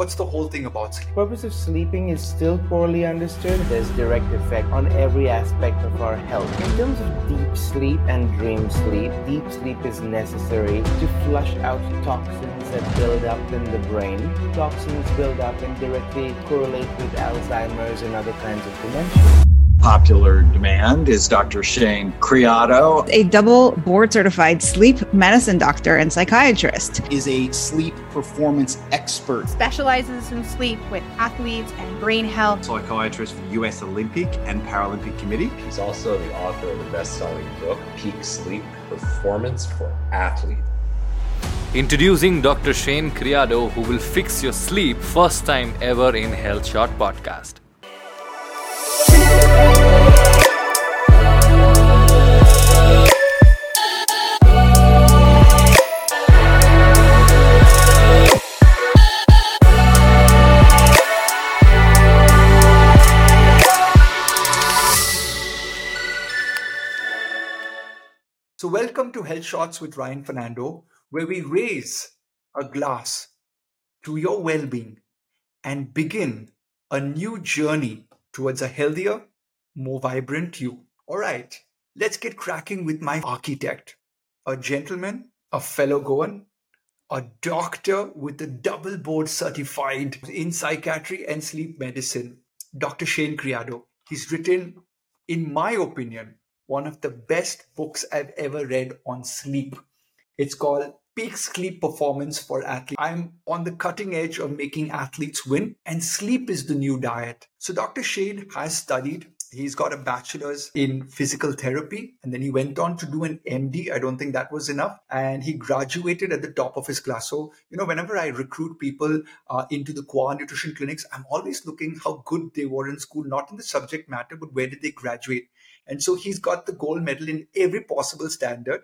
What's the whole thing about sleep? purpose of sleeping is still poorly understood. There's direct effect on every aspect of our health. In terms of deep sleep and dream sleep, deep sleep is necessary to flush out toxins that build up in the brain. Toxins build up and directly correlate with Alzheimer's and other kinds of dementia popular demand is Dr. Shane Creado, a double board certified sleep medicine doctor and psychiatrist. Is a sleep performance expert. Specializes in sleep with athletes and brain health. Psychiatrist for US Olympic and Paralympic Committee. He's also the author of the best-selling book Peak Sleep Performance for Athletes. Introducing Dr. Shane Creado, who will fix your sleep first time ever in Health Shot Podcast. Welcome to Health Shotzz with Ryan Fernando, where we raise a glass to your well being and begin a new journey towards a healthier, more vibrant you. All right, let's get cracking with my architect, a gentleman, a fellow Goan, a doctor with a double board certified in psychiatry and sleep medicine, Dr. Shane Creado. He's written, in my opinion, one of the best books I've ever read on sleep. It's called Peak Sleep Performance for Athletes. I'm on the cutting edge of making athletes win, and sleep is the new diet. So, Dr. Shane has studied. He's got a bachelor's in physical therapy, and then he went on to do an MD. I don't think that was enough. And he graduated at the top of his class. So, you know, whenever I recruit people uh, into the Qua Nutrition clinics, I'm always looking how good they were in school, not in the subject matter, but where did they graduate? And so he's got the gold medal in every possible standard.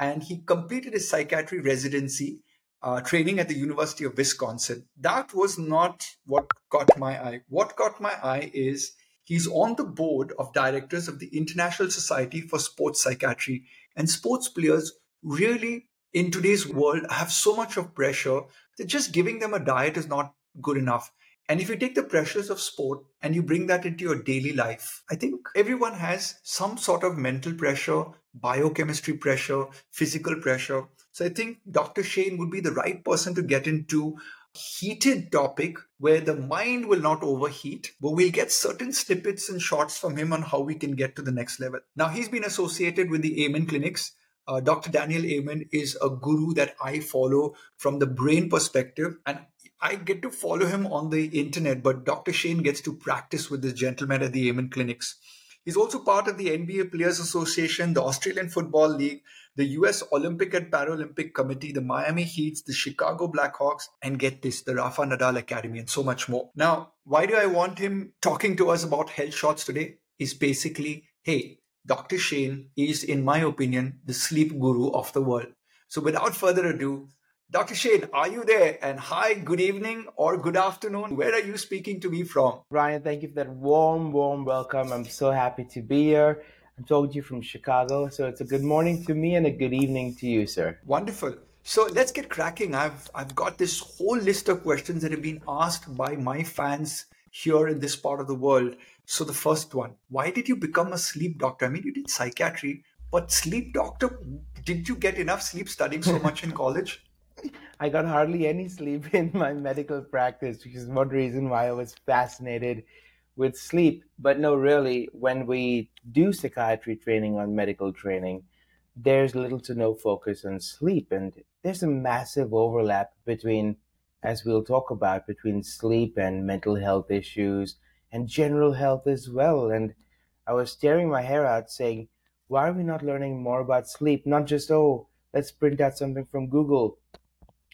And he completed his psychiatry residency uh, training at the University of Wisconsin. That was not what caught my eye. What caught my eye is he's on the board of directors of the International Society for Sports Psychiatry. And sports players really, in today's world, have so much of pressure that just giving them a diet is not good enough. And if you take the pressures of sport and you bring that into your daily life, I think everyone has some sort of mental pressure, biochemistry pressure, physical pressure. So I think Dr. Shane would be the right person to get into heated topic where the mind will not overheat, but we'll get certain snippets and shots from him on how we can get to the next level. Now, he's been associated with the Amen Clinics. Uh, Dr. Daniel Amen is a guru that I follow from the brain perspective. And I get to follow him on the internet, but Dr. Shane gets to practice with this gentleman at the Amen Clinics. He's also part of the NBA Players Association, the Australian Football League, the US Olympic and Paralympic Committee, the Miami Heats, the Chicago Blackhawks, and get this, the Rafa Nadal Academy, and so much more. Now, why do I want him talking to us about health shots today? Is basically, hey, Dr. Shane is, in my opinion, the sleep guru of the world. So without further ado, Dr. Shane, are you there? And hi, good evening or good afternoon. Where are you speaking to me from? Ryan, thank you for that warm, warm welcome. I'm so happy to be here. I'm talking to you from Chicago. So it's a good morning to me and a good evening to you, sir. Wonderful. So let's get cracking. I've I've got this whole list of questions that have been asked by my fans here in this part of the world. So the first one, why did you become a sleep doctor? I mean, you did psychiatry, but sleep doctor, did you get enough sleep studying so much in college? I got hardly any sleep in my medical practice, which is one reason why I was fascinated with sleep. But no, really, when we do psychiatry training on medical training, there's little to no focus on sleep. And there's a massive overlap between, as we'll talk about, between sleep and mental health issues and general health as well. And I was tearing my hair out saying, why are we not learning more about sleep? Not just, oh, let's print out something from Google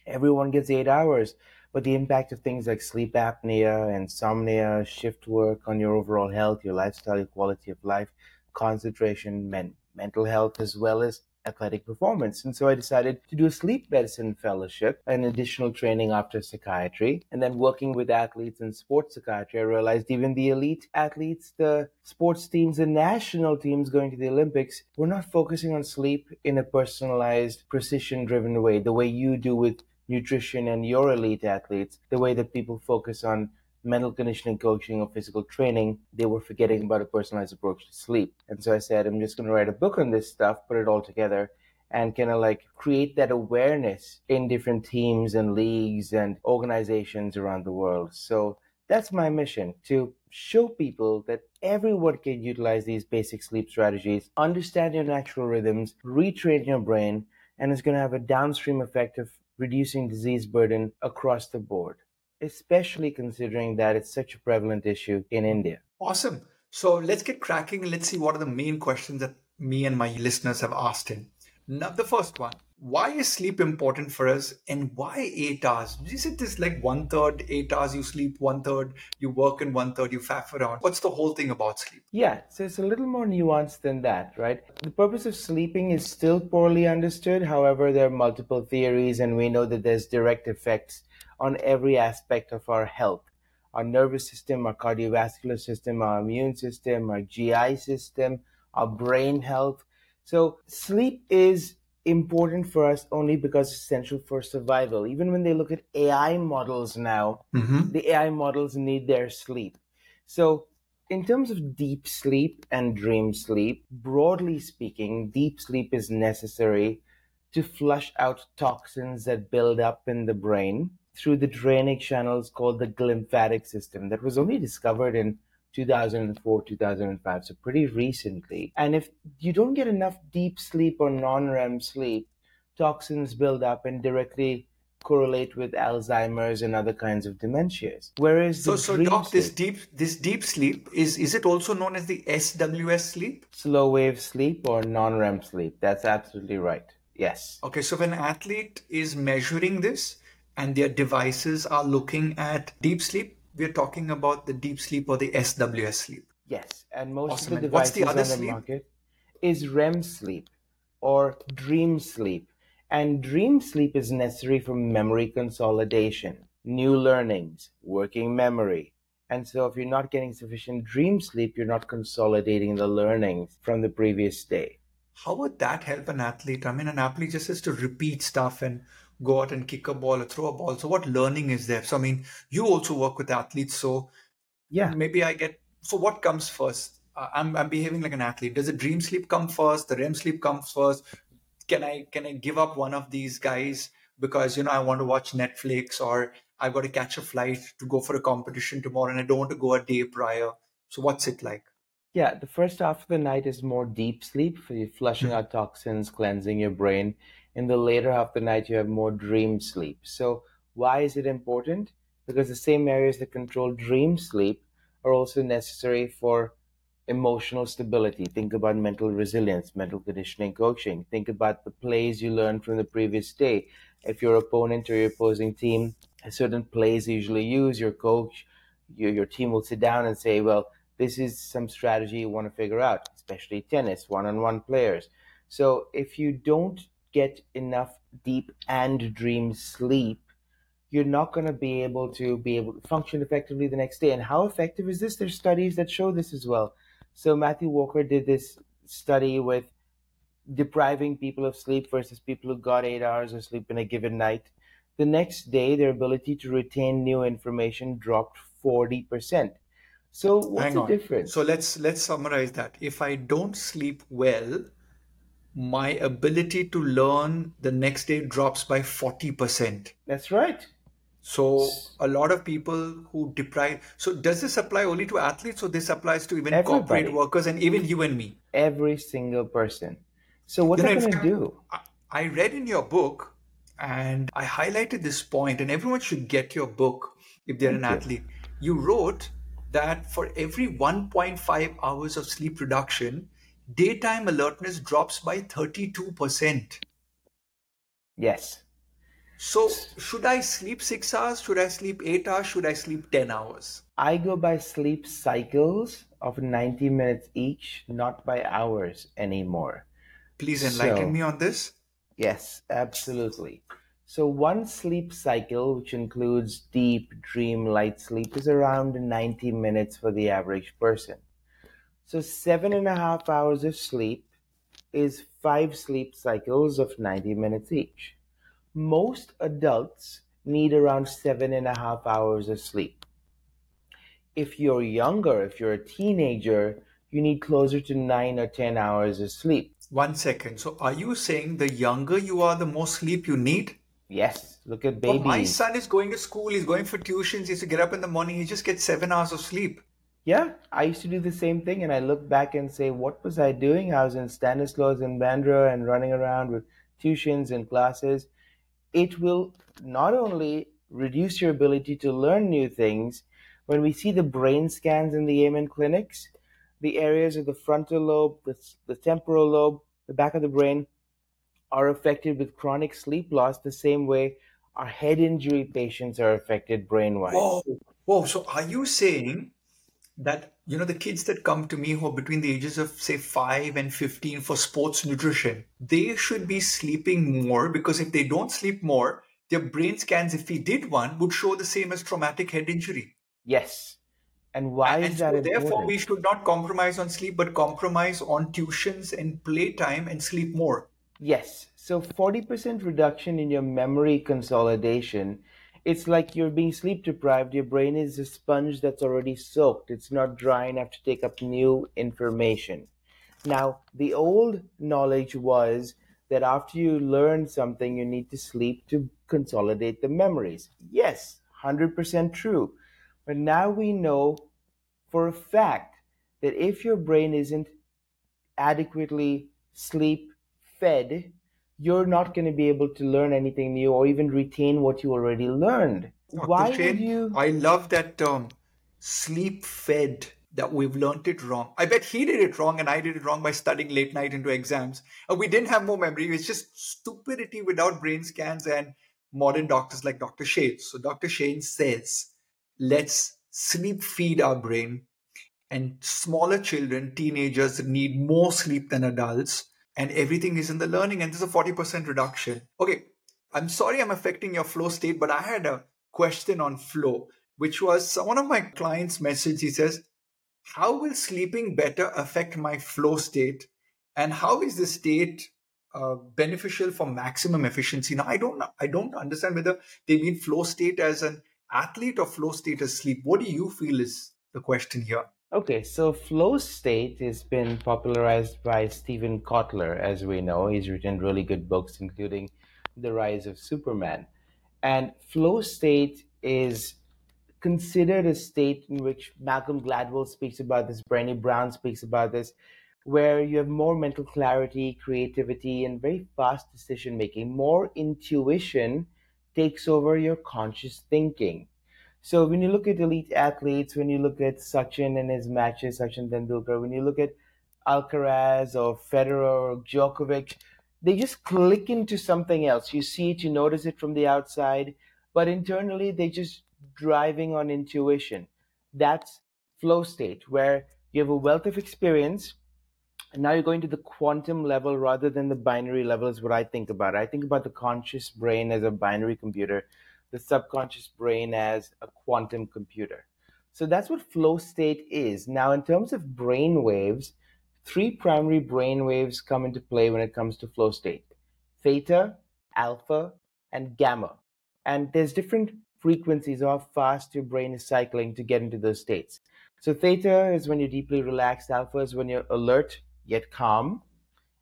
everyone gets eight hours. But the impact of things like sleep apnea, insomnia, shift work on your overall health, your lifestyle, your quality of life, concentration, men- mental health, as well as athletic performance. And so I decided to do a sleep medicine fellowship, an additional training after psychiatry. And then working with athletes in sports psychiatry, I realized even the elite athletes, the sports teams, the national teams going to the Olympics, were not focusing on sleep in a personalized, precision driven way, the way you do with nutrition and your elite athletes, the way that people focus on mental conditioning coaching or physical training, they were forgetting about a personalized approach to sleep. And so I said, I'm just going to write a book on this stuff, put it all together, and kind of like create that awareness in different teams and leagues and organizations around the world. So that's my mission to show people that everyone can utilize these basic sleep strategies, understand your natural rhythms, retrain your brain, and it's going to have a downstream effect of reducing disease burden across the board especially considering that it's such a prevalent issue in India. Awesome. So let's get cracking let's see what are the main questions that me and my listeners have asked in. Now, the first one why is sleep important for us and why eight hours? Is it this like one third, eight hours you sleep, one third you work, and one third you faff around? What's the whole thing about sleep? Yeah, so it's a little more nuanced than that, right? The purpose of sleeping is still poorly understood. However, there are multiple theories, and we know that there's direct effects on every aspect of our health our nervous system, our cardiovascular system, our immune system, our GI system, our brain health. So, sleep is important for us only because it's essential for survival. Even when they look at AI models now, mm-hmm. the AI models need their sleep. So, in terms of deep sleep and dream sleep, broadly speaking, deep sleep is necessary to flush out toxins that build up in the brain through the drainage channels called the glymphatic system that was only discovered in 2004 2005 so pretty recently. And if you don't get enough deep sleep or non-rem sleep toxins build up and directly correlate with alzheimer's and other kinds of dementias. Whereas so so doc this deep this deep sleep is is it also known as the sws sleep? Slow wave sleep or non-rem sleep. That's absolutely right. Yes. Okay so when an athlete is measuring this and their devices are looking at deep sleep, we're talking about the deep sleep or the SWS sleep. Yes, and most awesome. of the devices the on the sleep? market is REM sleep or dream sleep. And dream sleep is necessary for memory consolidation, new learnings, working memory. And so if you're not getting sufficient dream sleep, you're not consolidating the learnings from the previous day. How would that help an athlete? I mean, an athlete just has to repeat stuff and go out and kick a ball or throw a ball. So what learning is there? So I mean, you also work with athletes, so yeah, maybe I get. So what comes first? Uh, I'm I'm behaving like an athlete. Does the dream sleep come first? The REM sleep comes first? Can I can I give up one of these guys because you know I want to watch Netflix or I've got to catch a flight to go for a competition tomorrow and I don't want to go a day prior. So what's it like? Yeah, the first half of the night is more deep sleep for you flushing mm-hmm. out toxins, cleansing your brain in the later half of the night you have more dream sleep. So why is it important? Because the same areas that control dream sleep are also necessary for emotional stability. Think about mental resilience mental conditioning coaching. Think about the plays you learned from the previous day. If your opponent or your opposing team has certain plays usually use your coach your, your team will sit down and say well this is some strategy you want to figure out especially tennis one-on-one players. So if you don't get enough deep and dream sleep, you're not going to be able to be able to function effectively the next day. And how effective is this? There's studies that show this as well. So Matthew Walker did this study with depriving people of sleep versus people who got eight hours of sleep in a given night. The next day, their ability to retain new information dropped 40%. So what's Hang the on. difference? So let's let's summarize that. If I don't sleep well, my ability to learn the next day drops by 40%. That's right. So a lot of people who deprive. So does this apply only to athletes, or this applies to even Everybody. corporate workers and even you and me? Every single person. So what are you going to do? I read in your book, and I highlighted this point, and everyone should get your book if they're Thank an you. athlete. You wrote that for every 1.5 hours of sleep reduction, daytime alertness drops by 32%. Yes. So, should I sleep six hours? Should I sleep eight hours? Should I sleep 10 hours? I go by sleep cycles of 90 minutes each, not by hours anymore. Please enlighten so, me on this. Yes, absolutely. So, one sleep cycle, which includes deep, dream, light sleep, is around 90 minutes for the average person. So seven and a half hours of sleep is five sleep cycles of 90 minutes each. most adults need around seven and a half hours of sleep. If you're younger, if you're a teenager, you need closer to nine or 10 hours of sleep. One second. So, are you saying the younger you are, the more sleep you need? Yes, look at Well, babies. my son is going to school, he's going for tuitions, he has to get up in the morning, he just gets seven hours of sleep. Yeah, I used to do the same thing, and I look back and say, what was I doing? I was in Stanislaus and Bandra and running around with tuitions and classes. It will not only reduce your ability to learn new things, when we see the brain scans in the Amen clinics, the areas of the frontal lobe, the, the temporal lobe, the back of the brain are affected with chronic sleep loss the same way our head injury patients are affected brain wise. Whoa, whoa. So, are you saying that, you know, the kids that come to me who are between the ages of, say, 5 and 15 for sports nutrition, they should be sleeping more because if they don't sleep more, their brain scans, if we did one, would show the same as traumatic head injury. Yes. And why And is that so, therefore, we should not compromise on sleep, but compromise on tuitions and playtime and sleep more. Yes. So 40% reduction in your memory consolidation. It's like you're being sleep deprived. Your brain is a sponge that's already soaked. It's not dry enough to take up new information. Now, the old knowledge was that after you learn something, you need to sleep to consolidate the memories. Yes, 100% true. But now we know for a fact that if your brain isn't adequately sleep fed, you're not going to be able to learn anything new or even retain what you already learned. Dr. Why Shane, you? I love that term, sleep fed, that we've learned it wrong. I bet he did it wrong and I did it wrong by studying late night into exams. And we didn't have more memory. It's just stupidity without brain scans and modern doctors like Dr. Shane. So Dr. Shane says, let's sleep feed our brain. And smaller children, teenagers need more sleep than adults. And everything is in the learning. And there's a 40% reduction. Okay, I'm sorry I'm affecting your flow state, but I had a question on flow, which was one of my clients' message. He says, How will sleeping better affect my flow state? And how is this state uh, beneficial for maximum efficiency? Now, I don't I don't understand whether they mean flow state as an athlete or flow state as sleep. What do you feel is the question here? Okay, so flow state has been popularized by Steven Kotler, as we know. He's written really good books, including The Rise of Superman. And flow state is considered a state in which Malcolm Gladwell speaks about this, Brené Brown speaks about this, where you have more mental clarity, creativity, and very fast decision making. More intuition takes over your conscious thinking. So when you look at elite athletes, when you look at Sachin and his matches, Sachin Tendulkar, when you look at Alcaraz or Federer or Djokovic, they just click into something else. You see it, you notice it from the outside, but internally they're just driving on intuition. That's flow state where you have a wealth of experience and now you're going to the quantum level rather than the binary level is what I think about. I think about the conscious brain as a binary computer, the subconscious brain as a quantum computer. So that's what flow state is. Now, in terms of brain waves, three primary brain waves come into play when it comes to flow state theta, alpha, and gamma. And there's different frequencies of how fast your brain is cycling to get into those states. So, theta is when you're deeply relaxed, alpha is when you're alert yet calm,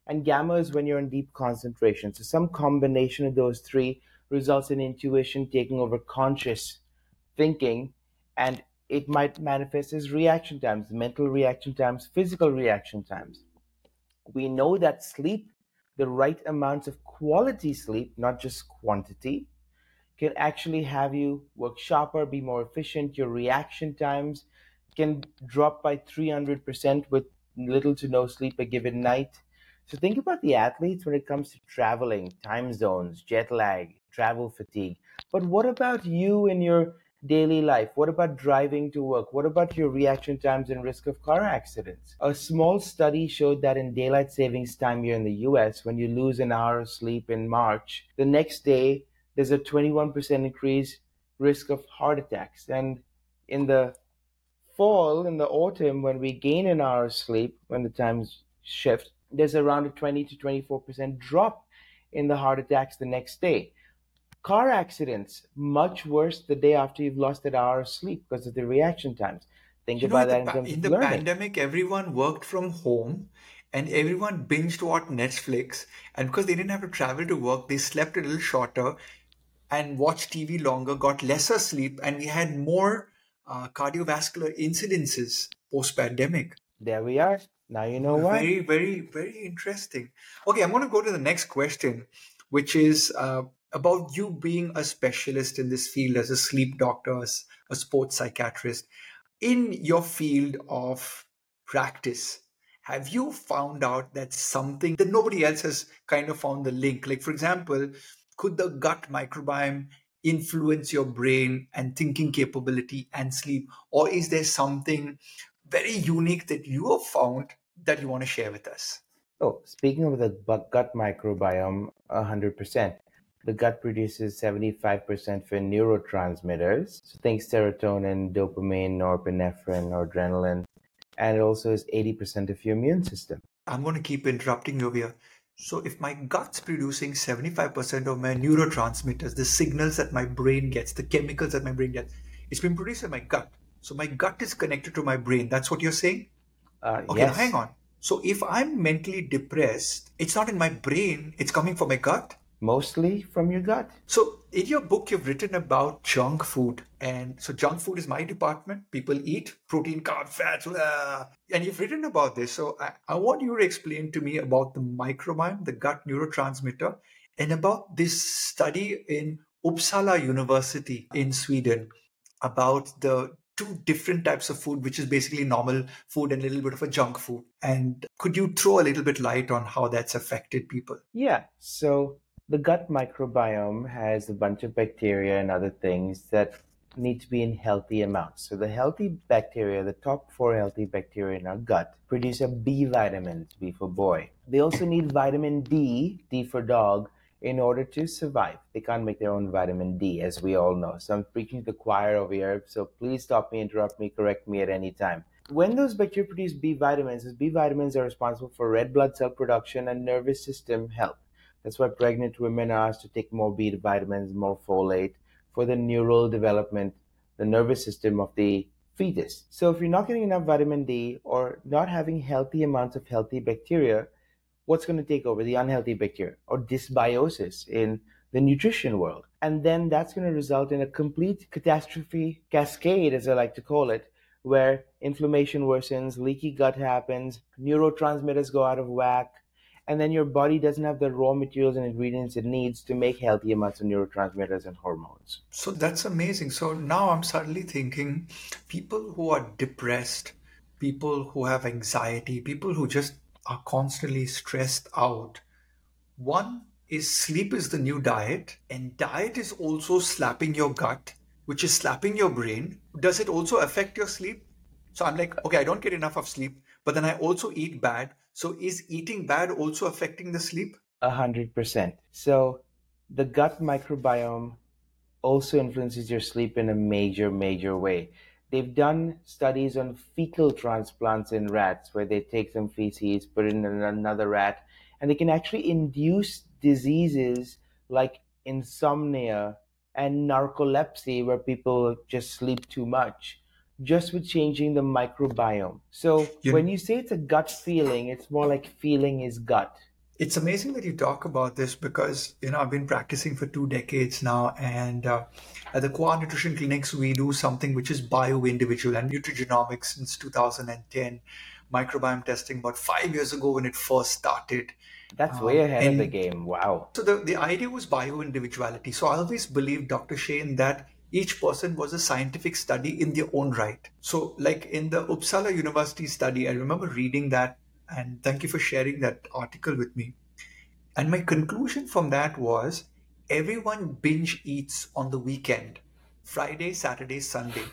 and gamma is when you're in deep concentration. So, some combination of those three results in intuition taking over conscious thinking, and it might manifest as reaction times, mental reaction times, physical reaction times. We know that sleep, the right amounts of quality sleep, not just quantity, can actually have you work sharper, be more efficient. Your reaction times can drop by 300% with little to no sleep a given night. So think about the athletes when it comes to traveling, time zones, jet lag, travel fatigue. But what about you in your daily life? What about driving to work? What about your reaction times and risk of car accidents? A small study showed that in daylight savings time here in the US, when you lose an hour of sleep in March, the next day there's a 21% increase risk of heart attacks. And in the fall, in the autumn, when we gain an hour of sleep, when the times shift, there's around a 20 to 24% drop in the heart attacks the next day. Car accidents much worse the day after you've lost an hour of sleep because of the reaction times. Think You know, about in the, that in terms in of the learning. pandemic, everyone worked from home and everyone binged watched Netflix. And because they didn't have to travel to work, they slept a little shorter and watched TV longer, got lesser sleep, and we had more uh, cardiovascular incidences post pandemic. There we are. Now you know why. Very, very, very interesting. Okay, I'm going to go to the next question, which is uh, about you being a specialist in this field as a sleep doctor, as a sports psychiatrist. In your field of practice, have you found out that something that nobody else has kind of found the link? Like, for example, could the gut microbiome influence your brain and thinking capability and sleep? Or is there something very unique that you have found that you want to share with us? Oh, speaking of the gut microbiome, 100%. The gut produces 75% for neurotransmitters. So think serotonin, dopamine, norepinephrine, or adrenaline. And it also is 80% of your immune system. I'm going to keep interrupting you here. So, if my gut's producing 75% of my neurotransmitters, the signals that my brain gets, the chemicals that my brain gets, it's been produced in my gut. So, my gut is connected to my brain. That's what you're saying? Uh, Okay, yes. hang on. So, if I'm mentally depressed, it's not in my brain, it's coming from my gut. Mostly from your gut. So, in your book, you've written about junk food. And so, junk food is my department. People eat protein, carb, fats, blah. Uh, and you've written about this. So, I, I want you to explain to me about the microbiome, the gut neurotransmitter, and about this study in Uppsala University in Sweden about the two different types of food, which is basically normal food and a little bit of a junk food. And could you throw a little bit light on how that's affected people? Yeah. So the gut microbiome has a bunch of bacteria and other things that need to be in healthy amounts. So the healthy bacteria, the top four healthy bacteria in our gut, produce a B vitamin, B for boy. They also need vitamin D, D for dog, in order to survive. They can't make their own vitamin D, as we all know. So I'm preaching to the choir over here. So please stop me, interrupt me, correct me at any time. When those bacteria produce B vitamins, those B vitamins are responsible for red blood cell production and nervous system health. That's why pregnant women are asked to take more B vitamins, more folate for the neural development, the nervous system of the fetus. So if you're not getting enough vitamin D or not having healthy amounts of healthy bacteria, what's going to take over the unhealthy bacteria or dysbiosis in the nutrition world? And then that's going to result in a complete catastrophe cascade, as I like to call it, where inflammation worsens, leaky gut happens, neurotransmitters go out of whack, and then your body doesn't have the raw materials and ingredients it needs to make healthy amounts of neurotransmitters and hormones. So that's amazing. So now I'm suddenly thinking people who are depressed, people who have anxiety, people who just are constantly stressed out. One is sleep is the new diet, and diet is also slapping your gut, which is slapping your brain. Does it also affect your sleep? So I'm like, okay, I don't get enough of sleep, but then I also eat bad. So is eating bad also affecting the sleep? A hundred percent. So the gut microbiome also influences your sleep in a major, major way. They've done studies on fecal transplants in rats where they take some feces, put it in another rat, and they can actually induce diseases like insomnia and narcolepsy where people just sleep too much just with changing the microbiome. So You- when you say it's a gut feeling, it's more like feeling is gut. It's amazing that you talk about this because you know I've been practicing for two decades now, and uh, at the Qua Nutrition Clinics we do something which is bio-individual and nutrigenomics since 2010. Microbiome testing about five years ago when it first started. That's Um, way ahead of the game. Wow. So the, the idea was bio-individuality. So I always believed, Dr. Shane, that each person was a scientific study in their own right. So like in the Uppsala University study, I remember reading that and thank you for sharing that article with me. And my conclusion from that was everyone binge eats on the weekend, Friday, Saturday, Sunday.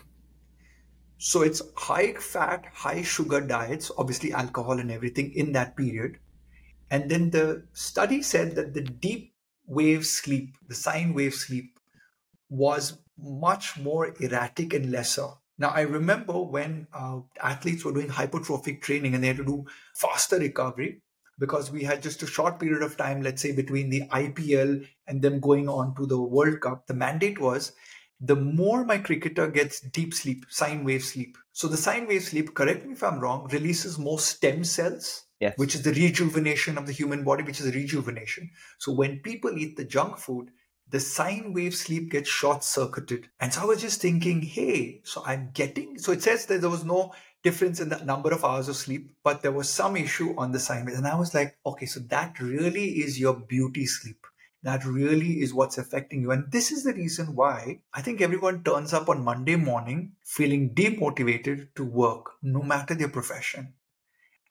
So it's high fat, high sugar diets, obviously alcohol and everything in that period. And then the study said that the deep wave sleep, the sine wave sleep, was much more erratic and lesser. Now, I remember when uh, athletes were doing hypertrophic training and they had to do faster recovery. because we had just a short period of time, let's say between the IPL and them going on to the World Cup. The mandate was the more my cricketer gets deep sleep, sine wave sleep. So the sine wave sleep, correct me if I'm wrong, releases more stem cells, Yes. which is the rejuvenation of the human body, which is rejuvenation. So when people eat the junk food, the sine wave sleep gets short circuited. And so I was just thinking, hey, so I'm getting, so it says that there was no difference in the number of hours of sleep, but there was some issue on the sine wave. And I was like, okay, so that really is your beauty sleep. That really is what's affecting you. And this is the reason why I think everyone turns up on Monday morning feeling demotivated to work, no matter their profession.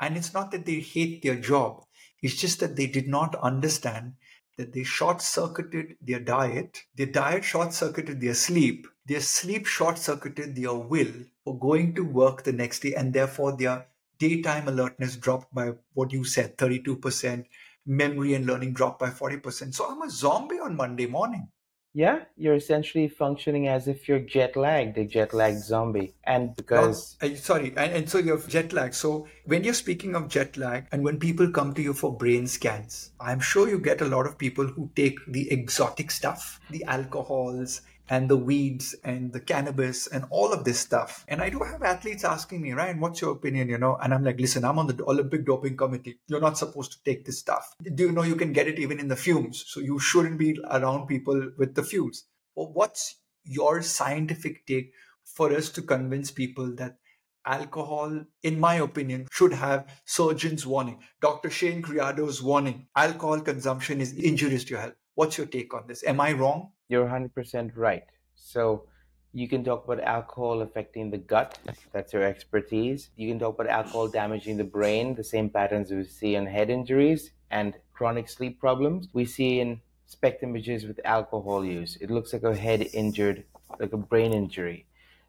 And it's not that they hate their job, it's just that they did not understand that they short circuited their diet, their diet short circuited their sleep, their sleep short circuited their will for going to work the next day, and therefore their daytime alertness dropped by what you said 32%, memory and learning dropped by 40%. So I'm a zombie on Monday morning. Yeah, you're essentially functioning as if you're jet lagged, a jet lagged zombie. And because. Uh, sorry, and, and so you're jet lag. So when you're speaking of jet lag and when people come to you for brain scans, I'm sure you get a lot of people who take the exotic stuff, the alcohols and the weeds and the cannabis and all of this stuff. And I do have athletes asking me, Ryan, what's your opinion? You know, and I'm like, listen, I'm on the Olympic doping committee. You're not supposed to take this stuff. Do you know you can get it even in the fumes? So you shouldn't be around people with the fumes. Well, what's your scientific take for us to convince people that alcohol, in my opinion, should have surgeon's warning. Dr. Shane Creado's warning. Alcohol consumption is injurious to your health. What's your take on this? Am I wrong? You're 100% right. So you can talk about alcohol affecting the gut. That's your expertise. You can talk about alcohol damaging the brain, the same patterns we see in head injuries and chronic sleep problems. We see in SPECT images with alcohol use. It looks like a head injured, like a brain injury.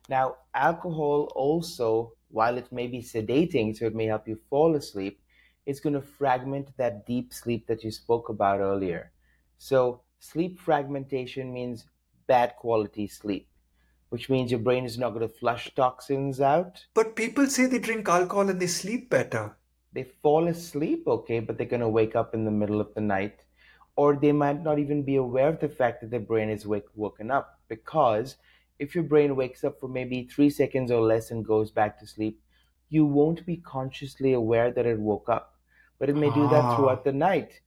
Now, alcohol also, while it may be sedating, so it may help you fall asleep, it's going to fragment that deep sleep that you spoke about earlier. So, sleep fragmentation means bad quality sleep, which means your brain is not going to flush toxins out. But people say they drink alcohol and they sleep better. They fall asleep, okay, but they're going to wake up in the middle of the night. Or they might not even be aware of the fact that their brain is wake- woken up because if your brain wakes up for maybe three seconds or less and goes back to sleep, you won't be consciously aware that it woke up. But it may do that Ah. throughout the night.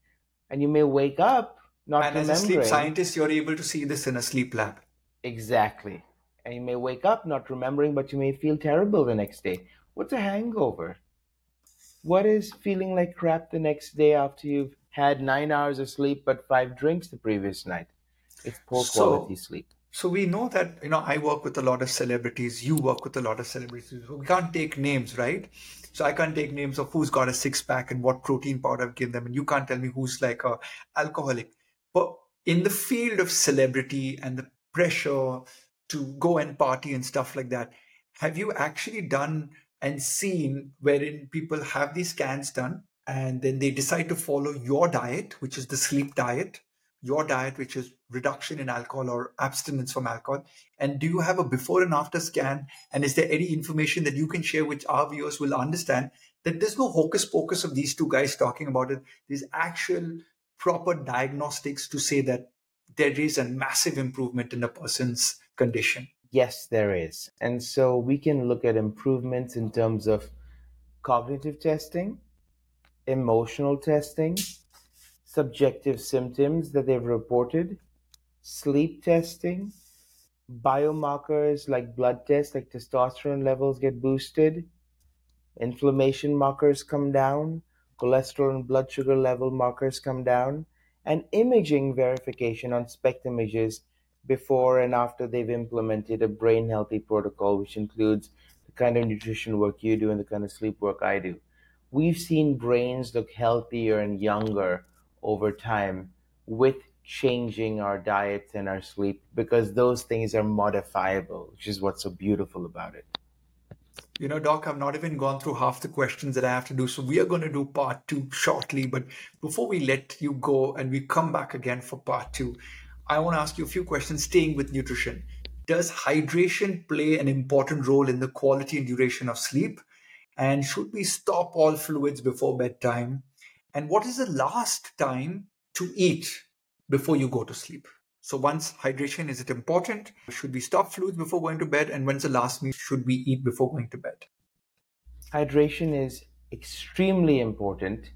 And you may wake up not and as a sleep scientist, you're able to see this in a sleep lab. Exactly. And you may wake up not remembering, but you may feel terrible the next day. What's a hangover? What is feeling like crap the next day after you've had nine hours of sleep but five drinks the previous night? It's poor So- quality sleep. So we know that, you know, I work with a lot of celebrities, you work with a lot of celebrities. We can't take names, right? So I can't take names of who's got a six pack and what protein powder I've given them. And you can't tell me who's like a alcoholic. But in the field of celebrity and the pressure to go and party and stuff like that, have you actually done and seen wherein people have these scans done and then they decide to follow your diet, which is the sleep diet, your diet, which is reduction in alcohol or abstinence from alcohol? And do you have a before and after scan? And is there any information that you can share which our viewers will understand that there's no hocus pocus of these two guys talking about it? There's actual proper diagnostics to say that there is a massive improvement in a person's condition. Yes, there is. And so we can look at improvements in terms of cognitive testing, emotional testing, subjective symptoms that they've reported, sleep testing, biomarkers like blood tests, like testosterone levels get boosted, inflammation markers come down, cholesterol and blood sugar level markers come down, and imaging verification on SPECT images before and after they've implemented a brain healthy protocol, which includes the kind of nutrition work you do and the kind of sleep work I do. We've seen brains look healthier and younger over time with changing our diets and our sleep because those things are modifiable, which is what's so beautiful about it. You know, Doc, I've not even gone through half the questions that I have to do. So we are going to do part two shortly. But before we let you go and we come back again for part two, I want to ask you a few questions staying with nutrition. Does hydration play an important role in the quality and duration of sleep? And should we stop all fluids before bedtime? And what is the last time to eat before you go to sleep? So once hydration, is it important? Should we stop fluids before going to bed? And when's the last meal should we eat before going to bed? Hydration is extremely important.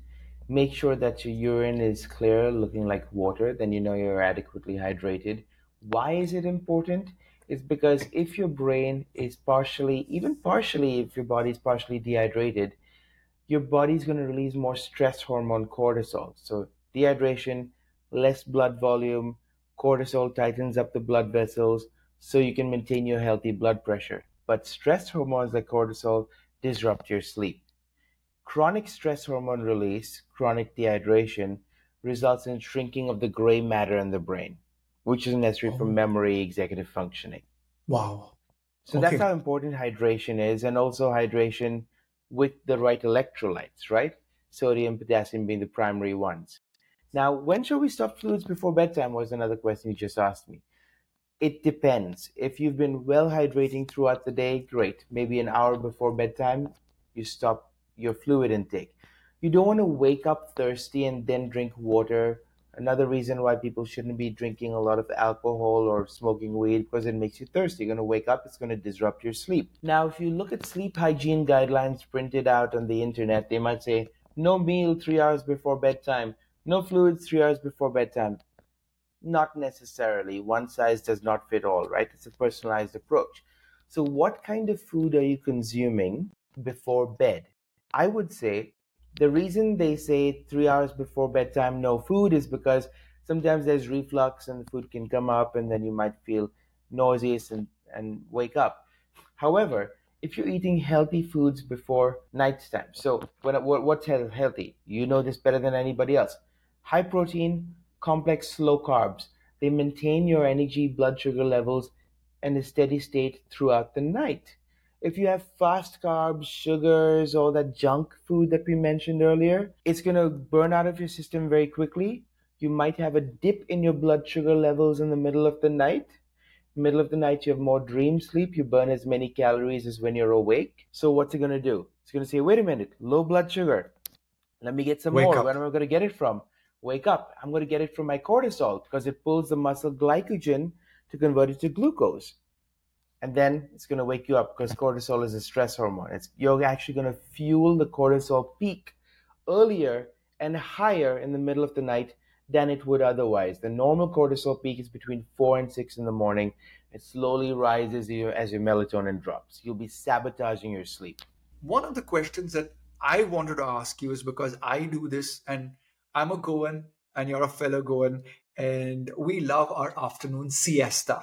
Make sure that your urine is clear, looking like water, then you know you're adequately hydrated. Why is it important? It's because if your brain is partially, even partially, if your body is partially dehydrated, your body's going to release more stress hormone cortisol. So, dehydration, less blood volume, cortisol tightens up the blood vessels so you can maintain your healthy blood pressure. But stress hormones like cortisol disrupt your sleep. Chronic stress hormone release, chronic dehydration, results in shrinking of the gray matter in the brain, which is necessary for Oh. memory, executive functioning. Wow. So that's how important hydration is, and also hydration with the right electrolytes, right? Sodium, potassium being the primary ones. Now, when should we stop fluids before bedtime? Was another question you just asked me. It depends. If you've been well hydrating throughout the day, great. Maybe an hour before bedtime, you stop your fluid intake. You don't want to wake up thirsty and then drink water. Another reason why people shouldn't be drinking a lot of alcohol or smoking weed because it makes you thirsty. You're going to wake up, it's going to disrupt your sleep. Now, if you look at sleep hygiene guidelines printed out on the internet, they might say no meal three hours before bedtime, no fluids three hours before bedtime. Not necessarily. One size does not fit all, right? It's a personalized approach. So, what kind of food are you consuming before bed? I would say the reason they say three hours before bedtime no food is because sometimes there's reflux and the food can come up and then you might feel nauseous and, and wake up. However, if you're eating healthy foods before nighttime, so what, what, what's healthy? You know this better than anybody else. High protein, complex, low carbs. They maintain your energy, blood sugar levels, and a steady state throughout the night. If you have fast carbs, sugars, all that junk food that we mentioned earlier, it's going to burn out of your system very quickly. You might have a dip in your blood sugar levels in the middle of the night. Middle of the night, you have more dream sleep. You burn as many calories as when you're awake. So, what's it going to do? It's going to say, wait a minute, low blood sugar. Let me get some Wake more. up. Where am I going to get it from? Wake up. I'm going to get it from my cortisol because it pulls the muscle glycogen to convert it to glucose and then it's going to wake you up because cortisol is a stress hormone. It's you're actually going to fuel the cortisol peak earlier and higher in the middle of the night than it would otherwise. The normal cortisol peak is between four and six in the morning. It slowly rises as your melatonin drops. You'll be sabotaging your sleep. One of the questions that I wanted to ask you is because I do this and I'm a Goan and you're a fellow Goan and we love our afternoon siesta,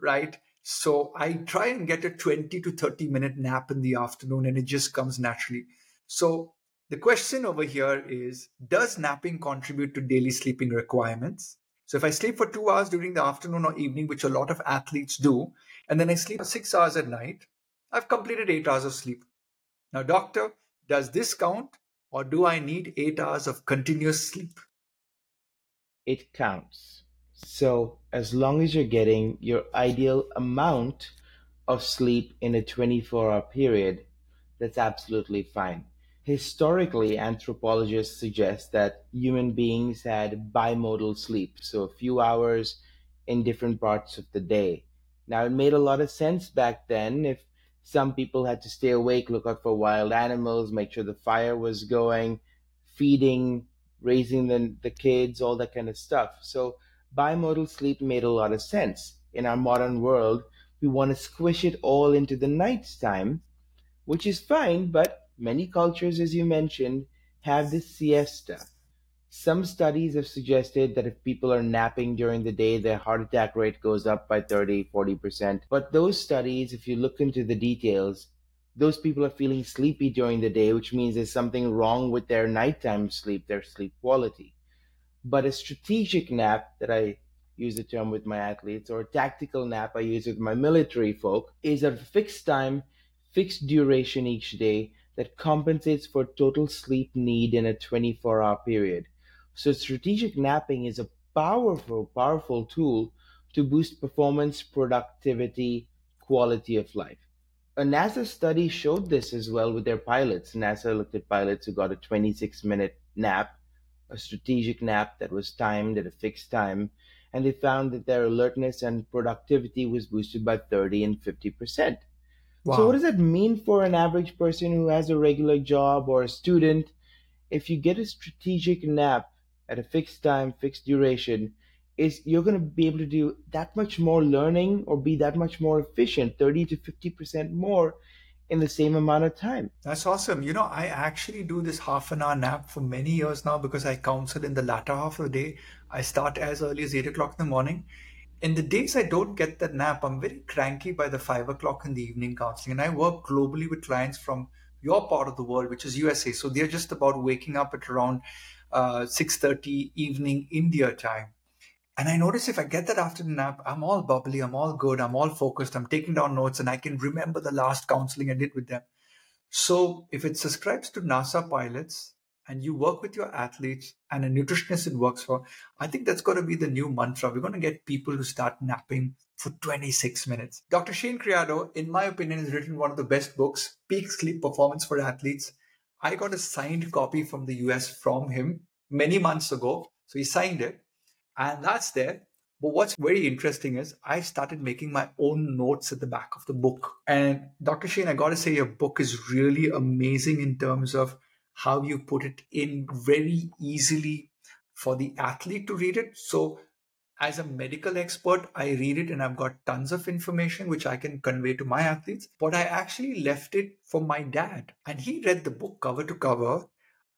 right? So I try and get a 20 to 30 minute nap in the afternoon and it just comes naturally. So the question over here is Does napping contribute to daily sleeping requirements? So if I sleep for two hours during the afternoon or evening, which a lot of athletes do, and then I sleep for six hours at night, I've completed eight hours of sleep. Now, doctor, does this count or do I need eight hours of continuous sleep? It counts. So as long as you're getting your ideal amount of sleep in a 24 hour period, that's absolutely fine. Historically, anthropologists suggest that human beings had bimodal sleep, so a few hours in different parts of the day. Now, it made a lot of sense back then if some people had to stay awake, look out for wild animals, make sure the fire was going, feeding, raising the, the kids, all that kind of stuff. So, bimodal sleep made a lot of sense. In our modern world, we want to squish it all into the nighttime, which is fine, but many cultures, as you mentioned, have this siesta. Some studies have suggested that if people are napping during the day, their heart attack rate goes up by 30, 40%. But those studies, if you look into the details, those people are feeling sleepy during the day, which means there's something wrong with their nighttime sleep, their sleep quality. But a strategic nap that I use the term with my athletes, or a tactical nap I use with my military folk, is a fixed time, fixed duration each day that compensates for total sleep need in a 24 hour period. So, strategic napping is a powerful, powerful tool to boost performance, productivity, quality of life. A NASA study showed this as well with their pilots. NASA looked at pilots who got a 26 minute nap a strategic nap that was timed at a fixed time, and they found that their alertness and productivity was boosted by 30 and 50%. Wow. So, what does that mean for an average person who has a regular job or a student? If you get a strategic nap at a fixed time, fixed duration, is you're going to be able to do that much more learning or be that much more efficient, 30 to 50% more in the same amount of time. That's awesome. You know, I actually do this half an hour nap for many years now because I counsel in the latter half of the day. I start as early as eight o'clock in the morning. In the days I don't get that nap, I'm very cranky by the five o'clock in the evening counseling. And I work globally with clients from your part of the world, which is USA. So they're just about waking up at around Uh, 6.30 evening India time. And I notice if I get that afternoon nap, I'm all bubbly, I'm all good, I'm all focused, I'm taking down notes, and I can remember the last counseling I did with them. So if it subscribes to NASA pilots and you work with your athletes and a nutritionist it works for, I think that's going to be the new mantra. We're going to get people to start napping for 26 minutes. Dr. Shane Creado, in my opinion, has written one of the best books, Peak Sleep Performance for Athletes. I got a signed copy from the US from him many months ago. So he signed it. And that's there. But what's very interesting is I started making my own notes at the back of the book. And Dr. Shane, I got to say, your book is really amazing in terms of how you put it in very easily for the athlete to read it. So, as a medical expert, I read it and I've got tons of information which I can convey to my athletes. But I actually left it for my dad, and he read the book cover to cover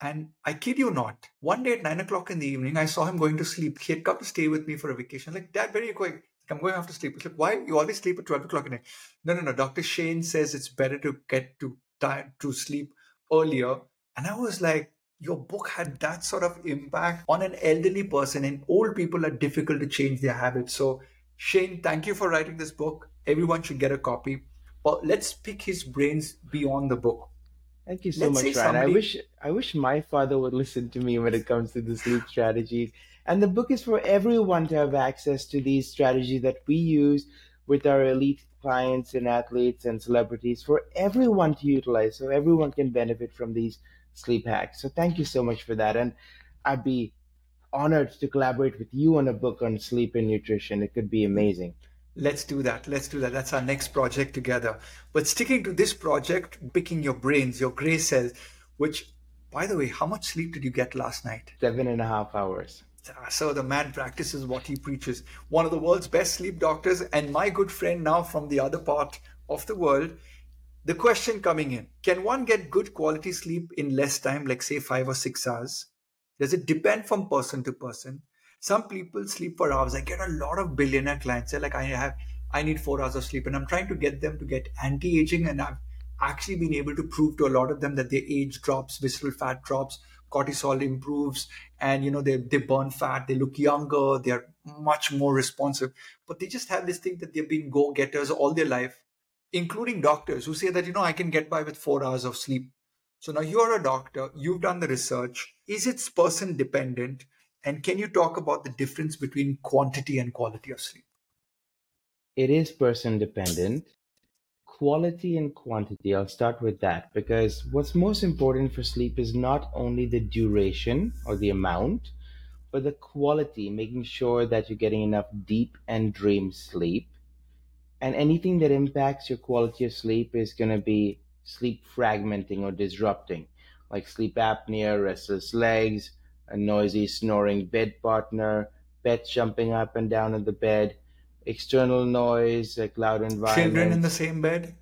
and I kid you not, one day at nine o'clock in the evening, I saw him going to sleep. He had come to stay with me for a vacation. like, Dad, where are you going? I'm going off to sleep. Like, why? You always sleep at 12 o'clock at night. No, no, no. Dr. Shane says it's better to get to time to sleep earlier. And I was like, your book had that sort of impact on an elderly person, and old people are difficult to change their habits. So, Shane, thank you for writing this book. Everyone should get a copy. But let's pick his brains beyond the book. Thank you so Let's much, Ryan. Somebody... I wish I wish my father would listen to me when it comes to the sleep strategies. And the book is for everyone to have access to these strategies that we use with our elite clients and athletes and celebrities for everyone to utilize so everyone can benefit from these sleep hacks. So thank you so much for that. And I'd be honored to collaborate with you on a book on sleep and nutrition. It could be amazing. Let's do that. Let's do that. That's our next project together. But sticking to this project, picking your brains, your gray cells, which, by the way, how much sleep did you get last night? Seven and a half hours. So the man practices what he preaches. One of the world's best sleep doctors, and my good friend now from the other part of the world. The question coming in Can one get good quality sleep in less time, like say five or six hours? Does it depend from person to person? Some people sleep for hours. I get a lot of billionaire clients. They're like, I have, I need four hours of sleep, and I'm trying to get them to get anti-aging, and I've actually been able to prove to a lot of them that their age drops, visceral fat drops, cortisol improves, and you know they they burn fat, they look younger, they're much more responsive. But they just have this thing that they've been go-getters all their life, including doctors who say that you know I can get by with four hours of sleep. So now you're a doctor, you've done the research. Is it person dependent? And can you talk about the difference between quantity and quality of sleep? It is person dependent. Quality and quantity, I'll start with that because what's most important for sleep is not only the duration or the amount, but the quality, making sure that you're getting enough deep and dream sleep. And anything that impacts your quality of sleep is going to be sleep fragmenting or disrupting, like sleep apnea, restless legs, a noisy snoring bed partner, pets jumping up and down in the bed, external noise, like loud environment. Children in the same bed?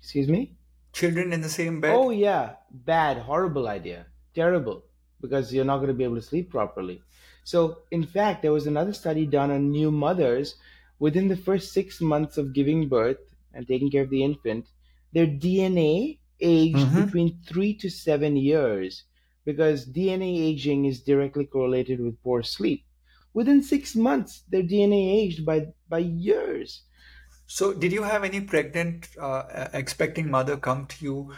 Excuse me? Children in the same bed? Oh, yeah. Bad, horrible idea. Terrible, because you're not going to be able to sleep properly. So, in fact, there was another study done on new mothers. Within the first six months of giving birth and taking care of the infant, their DNA aged mm-hmm. between three to seven years because DNA aging is directly correlated with poor sleep. Within six months, their DNA aged by, by years. So, did you have any pregnant, uh, expecting mother come to you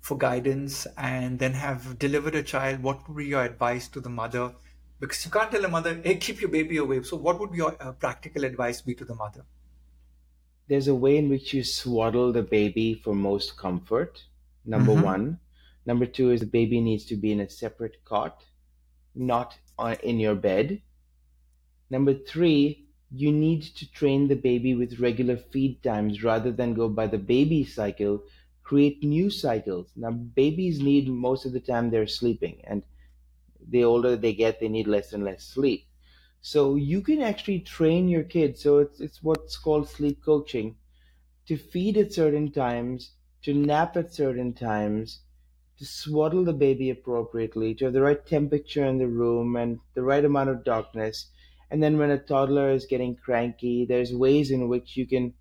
for guidance and then have delivered a child? What would be your advice to the mother? Because you can't tell a mother, hey, keep your baby away. So, what would your uh, practical advice be to the mother? There's a way in which you swaddle the baby for most comfort, number mm-hmm. one. Number two is the baby needs to be in a separate cot not in your bed. Number three, you need to train the baby with regular feed times rather than go by the baby cycle. Create new cycles. Now, babies need most of the time they're sleeping, and the older they get, they need less and less sleep. So you can actually train your kids. So it's it's what's called sleep coaching, to feed at certain times, to nap at certain times, to swaddle the baby appropriately, to have the right temperature in the room and the right amount of darkness. And then when a toddler is getting cranky, there's ways in which you can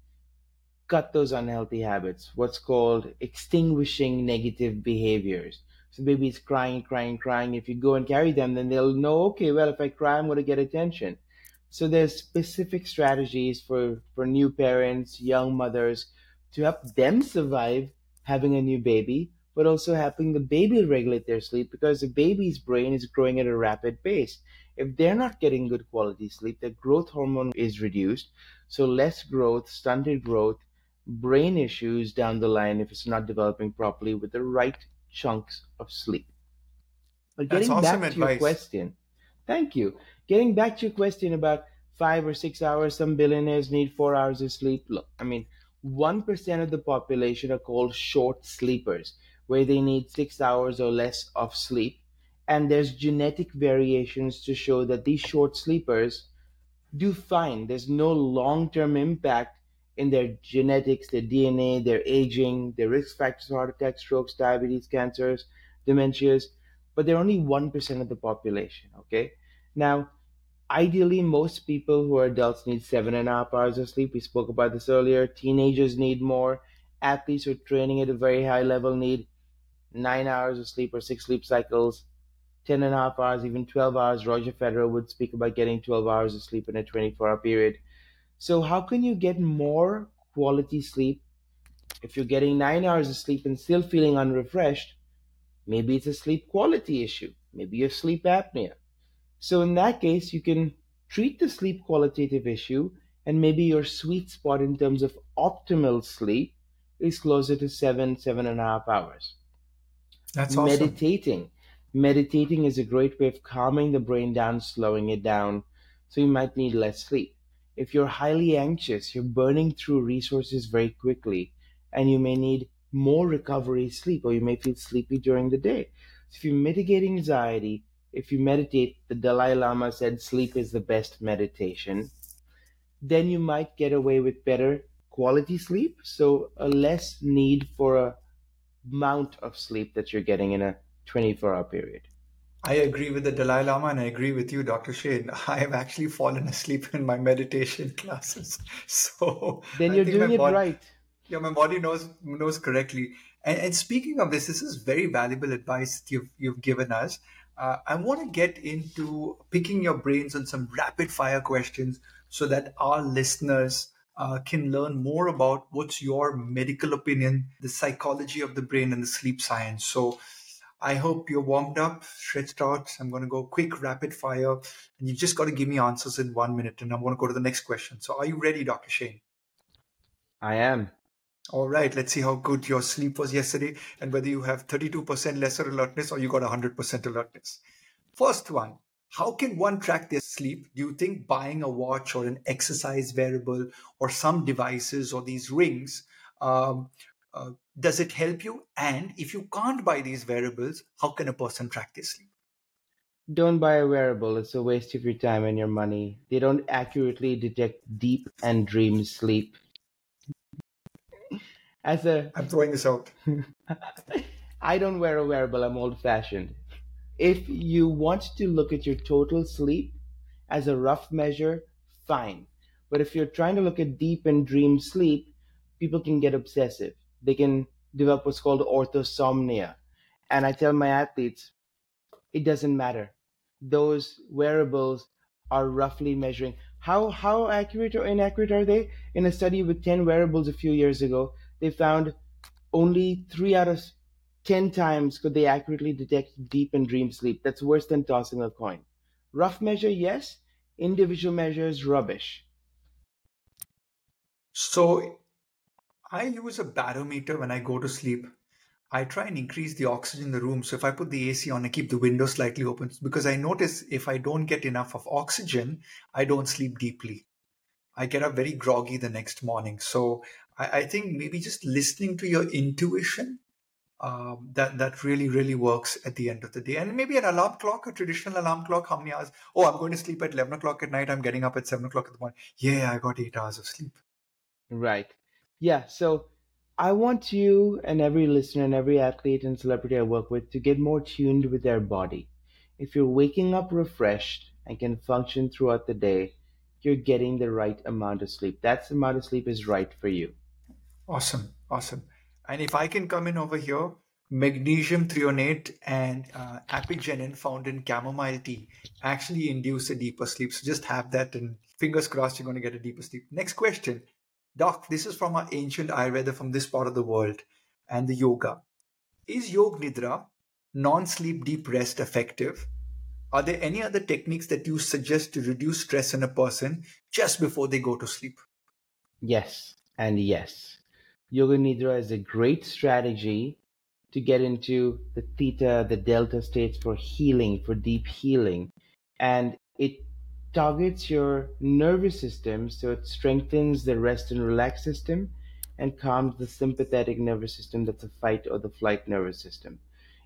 cut those unhealthy habits, what's called extinguishing negative behaviors. So baby is crying, crying, crying. If you go and carry them, then they'll know, okay, well, if I cry, I'm going to get attention. So there's specific strategies for, for new parents, young mothers to help them survive having a new baby, but also helping the baby regulate their sleep because the baby's brain is growing at a rapid pace. If they're not getting good quality sleep, their growth hormone is reduced. So less growth, stunted growth, brain issues down the line if it's not developing properly with the right chunks of sleep. But getting That's awesome back to advice. your question, thank you. Getting back to your question about five or six hours, some billionaires need four hours of sleep. Look, I mean, 1% of the population are called short sleepers, where they need six hours or less of sleep. And there's genetic variations to show that these short sleepers do fine. There's no long term impact in their genetics, their DNA, their aging, their risk factors heart attacks, strokes, diabetes, cancers, dementias, but they're only 1% of the population, okay? Now, ideally, most people who are adults need seven and a half hours of sleep. We spoke about this earlier. Teenagers need more. Athletes who are training at a very high level need nine hours of sleep or six sleep cycles, 10 and a half hours, even 12 hours. Roger Federer would speak about getting 12 hours of sleep in a 24 hour period. So, how can you get more quality sleep if you're getting nine hours of sleep and still feeling unrefreshed? Maybe it's a sleep quality issue. Maybe you have sleep apnea. So, in that case, you can treat the sleep qualitative issue, and maybe your sweet spot in terms of optimal sleep is closer to seven, seven and a half hours. That's awesome. Meditating. Meditating is a great way of calming the brain down, slowing it down, so you might need less sleep. If you're highly anxious, you're burning through resources very quickly, and you may need more recovery sleep, or you may feel sleepy during the day. So if you mitigate anxiety, if you meditate, the Dalai Lama said sleep is the best meditation, then you might get away with better quality sleep, so a less need for a amount of sleep that you're getting in a 24 hour period. I agree with the Dalai Lama and I agree with you, Dr. Shane. I have actually fallen asleep in my meditation classes. So then you're doing it body, right. Yeah, my body knows knows correctly. And, and speaking of this, this is very valuable advice that you've you've given us. Uh, I want to get into picking your brains on some rapid fire questions so that our listeners uh, can learn more about what's your medical opinion, the psychology of the brain, and the sleep science. So I hope you're warmed up, stretched out. I'm going to go quick, rapid fire, and you just got to give me answers in one minute, and I'm going to go to the next question. So, are you ready, Dr. Shane? I am. All right, let's see how good your sleep was yesterday and whether you have 32% lesser alertness or you got 100% alertness. First one How can one track their sleep? Do you think buying a watch or an exercise wearable or some devices or these rings um, uh, does it help you? And if you can't buy these wearables, how can a person track their sleep? Don't buy a wearable. It's a waste of your time and your money. They don't accurately detect deep and dream sleep. As a I'm throwing this out. I don't wear a wearable. I'm old fashioned. If you want to look at your total sleep as a rough measure, fine. But if you're trying to look at deep and dream sleep, people can get obsessive. They can develop what's called orthosomnia. And I tell my athletes, it doesn't matter. Those wearables are roughly measuring. How, how accurate or inaccurate are they? In a study with 10 wearables a few years ago, they found only three out of 10 times could they accurately detect deep and dream sleep. That's worse than tossing a coin. Rough measure, yes. Individual measures, rubbish. So I use a barometer when I go to sleep. I try and increase the oxygen in the room. So if I put the AC on, I keep the window slightly open because I notice if I don't get enough of oxygen, I don't sleep deeply. I get up very groggy the next morning. So I, I think maybe just listening to your intuition um, that that really really works at the end of the day. And maybe an alarm clock, a traditional alarm clock. How many hours? Oh, I'm going to sleep at eleven o'clock at night. I'm getting up at seven o'clock in the morning. Yeah, I got eight hours of sleep. Right. Yeah. So I want you and every listener and every athlete and celebrity I work with to get more tuned with their body. If you're waking up refreshed and can function throughout the day, you're getting the right amount of sleep. That's the amount of sleep is right for you. Awesome. Awesome. And if I can come in over here, magnesium threonate and uh, apigenin found in chamomile tea actually induce a deeper sleep. So just have that and fingers crossed you're going to get a deeper sleep. Next question. Doc, this is from our ancient Ayurveda from this part of the world and the yoga. Is Yog Nidra, non sleep deep rest, effective? Are there any other techniques that you suggest to reduce stress in a person just before they go to sleep? Yes, and yes. Yoga Nidra is a great strategy to get into the theta, the delta states for healing, for deep healing. And it targets your nervous system, so it strengthens the rest and relax system and calms the sympathetic nervous system, that's the fight or the flight nervous system.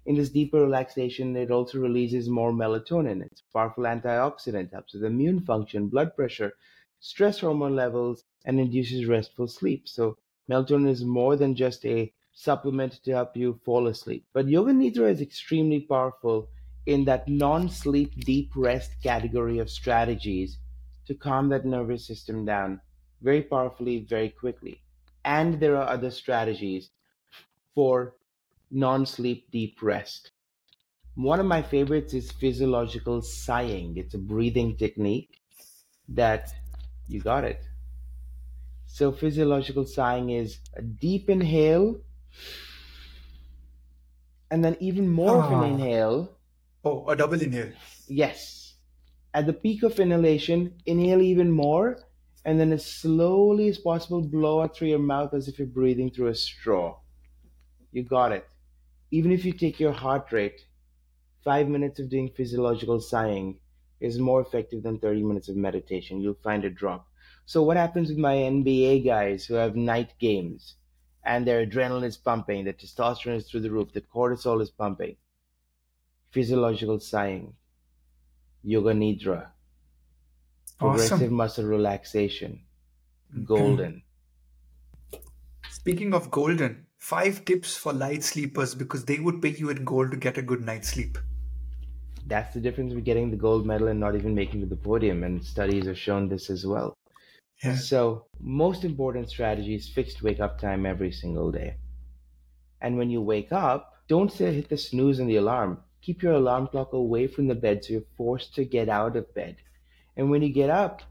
In this deeper relaxation, it also releases more melatonin. It's powerful antioxidant, helps with immune function, blood pressure, stress hormone levels, and induces restful sleep. So Melatonin is more than just a supplement to help you fall asleep. But Yoga Nidra is extremely powerful in that non sleep deep rest category of strategies to calm that nervous system down very powerfully, very quickly. And there are other strategies for non sleep deep rest. One of my favorites is physiological sighing. It's a breathing technique that you got it so physiological sighing is a deep inhale and then even more of an Ah. inhale. Oh, a double inhale. Yes. At the peak of inhalation, inhale even more and then as slowly as possible blow out through your mouth as if you're breathing through a straw. You got it. Even if you take your heart rate, five minutes of doing physiological sighing is more effective than 30 minutes of meditation. You'll find a drop. So, what happens with my NBA guys who have night games and their adrenaline is pumping, the testosterone is through the roof, the cortisol is pumping? Physiological sighing, yoga nidra, progressive Awesome. muscle relaxation, mm-hmm. golden. Speaking of golden, five tips for light sleepers because they would pay you in gold to get a good night's sleep. That's the difference with getting the gold medal and not even making it to the podium, and studies have shown this as well. Yeah. So, most important strategy is fixed wake up time every single day. And when you wake up, don't say hit the snooze and the alarm. Keep your alarm clock away from the bed so you're forced to get out of bed. And when you get up,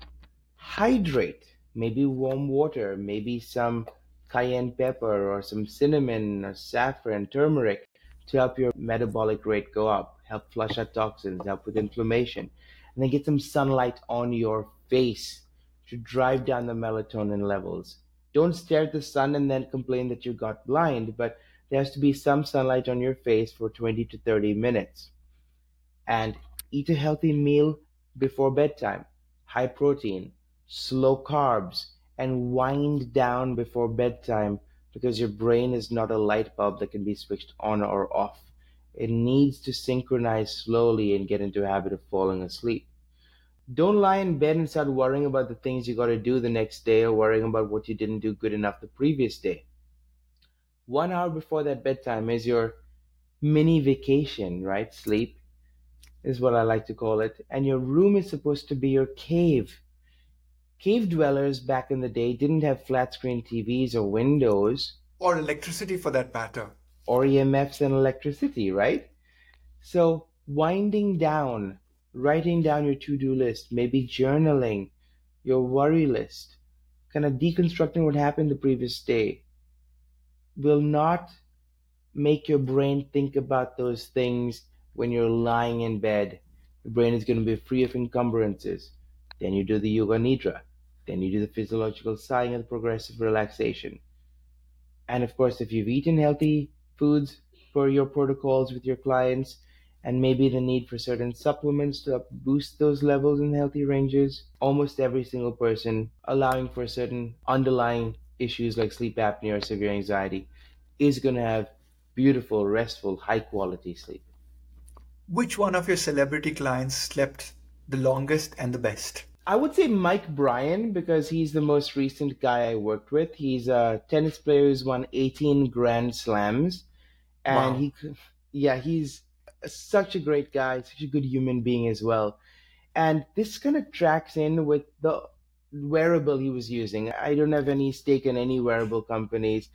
hydrate. Maybe warm water, maybe some cayenne pepper or some cinnamon or saffron, turmeric to help your metabolic rate go up, help flush out toxins, help with inflammation. And then get some sunlight on your face to drive down the melatonin levels. Don't stare at the sun and then complain that you got blind, but there has to be some sunlight on your face for 20 to 30 minutes. And eat a healthy meal before bedtime, high protein, slow carbs, and wind down before bedtime because your brain is not a light bulb that can be switched on or off. It needs to synchronize slowly and get into a habit of falling asleep. Don't lie in bed and start worrying about the things you got to do the next day or worrying about what you didn't do good enough the previous day. One hour before that bedtime is your mini vacation, right? Sleep is what I like to call it. And your room is supposed to be your cave. Cave dwellers back in the day didn't have flat screen TVs or windows Or electricity for that matter. or EMFs and electricity, right? So, winding down, writing down your to do list, maybe journaling your worry list, kind of deconstructing what happened the previous day will not make your brain think about those things when you're lying in bed. The brain is going to be free of encumbrances. Then you do the yoga nidra. Then you do the physiological sighing and progressive relaxation. And of course, if you've eaten healthy foods for your protocols with your clients and maybe the need for certain supplements to boost those levels in healthy ranges. Almost every single person allowing for certain underlying issues like sleep apnea or severe anxiety is going to have beautiful, restful, high quality sleep. Which one of your celebrity clients slept the longest and the best? I would say Mike Bryan because he's the most recent guy I worked with. He's a tennis player who's won 18 Grand Slams, and wow. he, yeah, he's such a great guy, such a good human being as well. And this kind of tracks in with the wearable he was using. I don't have any stake in any wearable companies,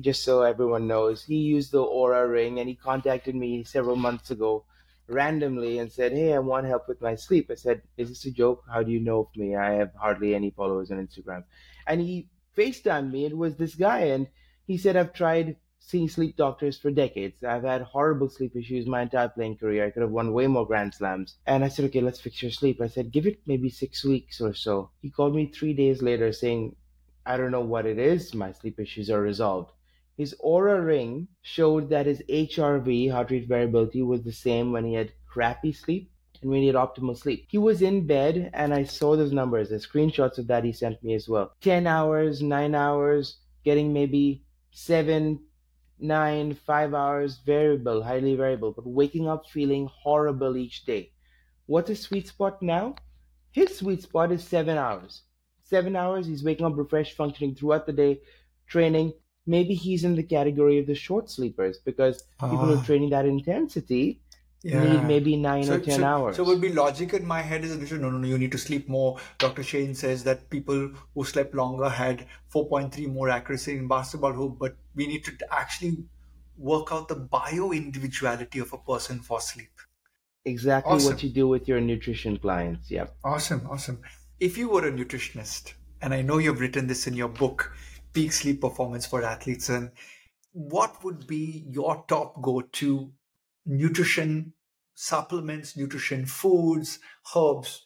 just so everyone knows. He used the Oura ring and he contacted me several months ago randomly and said, Hey, I want help with my sleep. I said, Is this a joke? How do you know of me? I have hardly any followers on Instagram. And he FaceTimed me. It was this guy. And he said, I've tried seeing sleep doctors for decades. I've had horrible sleep issues my entire playing career. I could have won way more Grand Slams. And I said, okay, let's fix your sleep. I said, give it maybe six weeks or so. He called me three days later saying, I don't know what it is. My sleep issues are resolved. His Oura ring showed that his HRV, heart rate variability, was the same when he had crappy sleep and when he had optimal sleep. He was in bed and I saw those numbers. The screenshots of that he sent me as well. 10 hours, 9 hours, getting maybe 7, nine, five hours, variable, highly variable, but waking up feeling horrible each day. What's his sweet spot now? His sweet spot is seven hours. Seven hours, he's waking up refreshed, functioning throughout the day, training. Maybe he's in the category of the short sleepers because people who are ah. training that intensity yeah. need maybe nine so, or ten so, hours. So it would be logic in my head is no, no, no, you need to sleep more. Dr. Shane says that people who slept longer had 4.3 more accuracy in basketball hoop, but we need to actually work out the bio individuality of a person for sleep. Exactly awesome. what you do with your nutrition clients. Yep. Awesome, awesome. If you were a nutritionist, and I know you've written this in your book, Peak Sleep Performance for Athletes, and what would be your top go-to nutrition supplements, nutrition foods, herbs.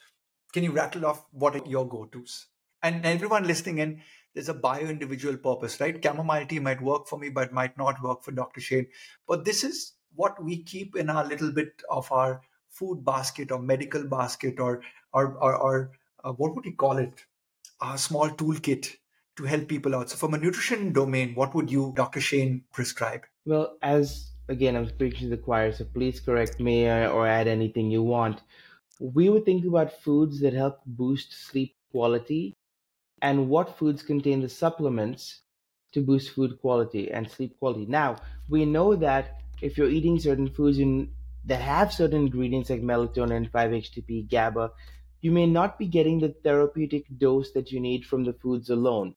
Can you rattle off what are your go tos? And everyone listening in, there's a bio individual purpose, right? Chamomile tea might work for me, but might not work for Dr. Shane. But this is what we keep in our little bit of our food basket or medical basket or or or, or uh, what would you call it? A small toolkit to help people out. So, from a nutrition domain, what would you, Dr. Shane, prescribe? Well, as again, I'm preaching to the choir, so please correct me or, or add anything you want. We would think about foods that help boost sleep quality and what foods contain the supplements to boost food quality and sleep quality. Now, we know that if you're eating certain foods in, that have certain ingredients like melatonin, 5-HTP, GABA, you may not be getting the therapeutic dose that you need from the foods alone.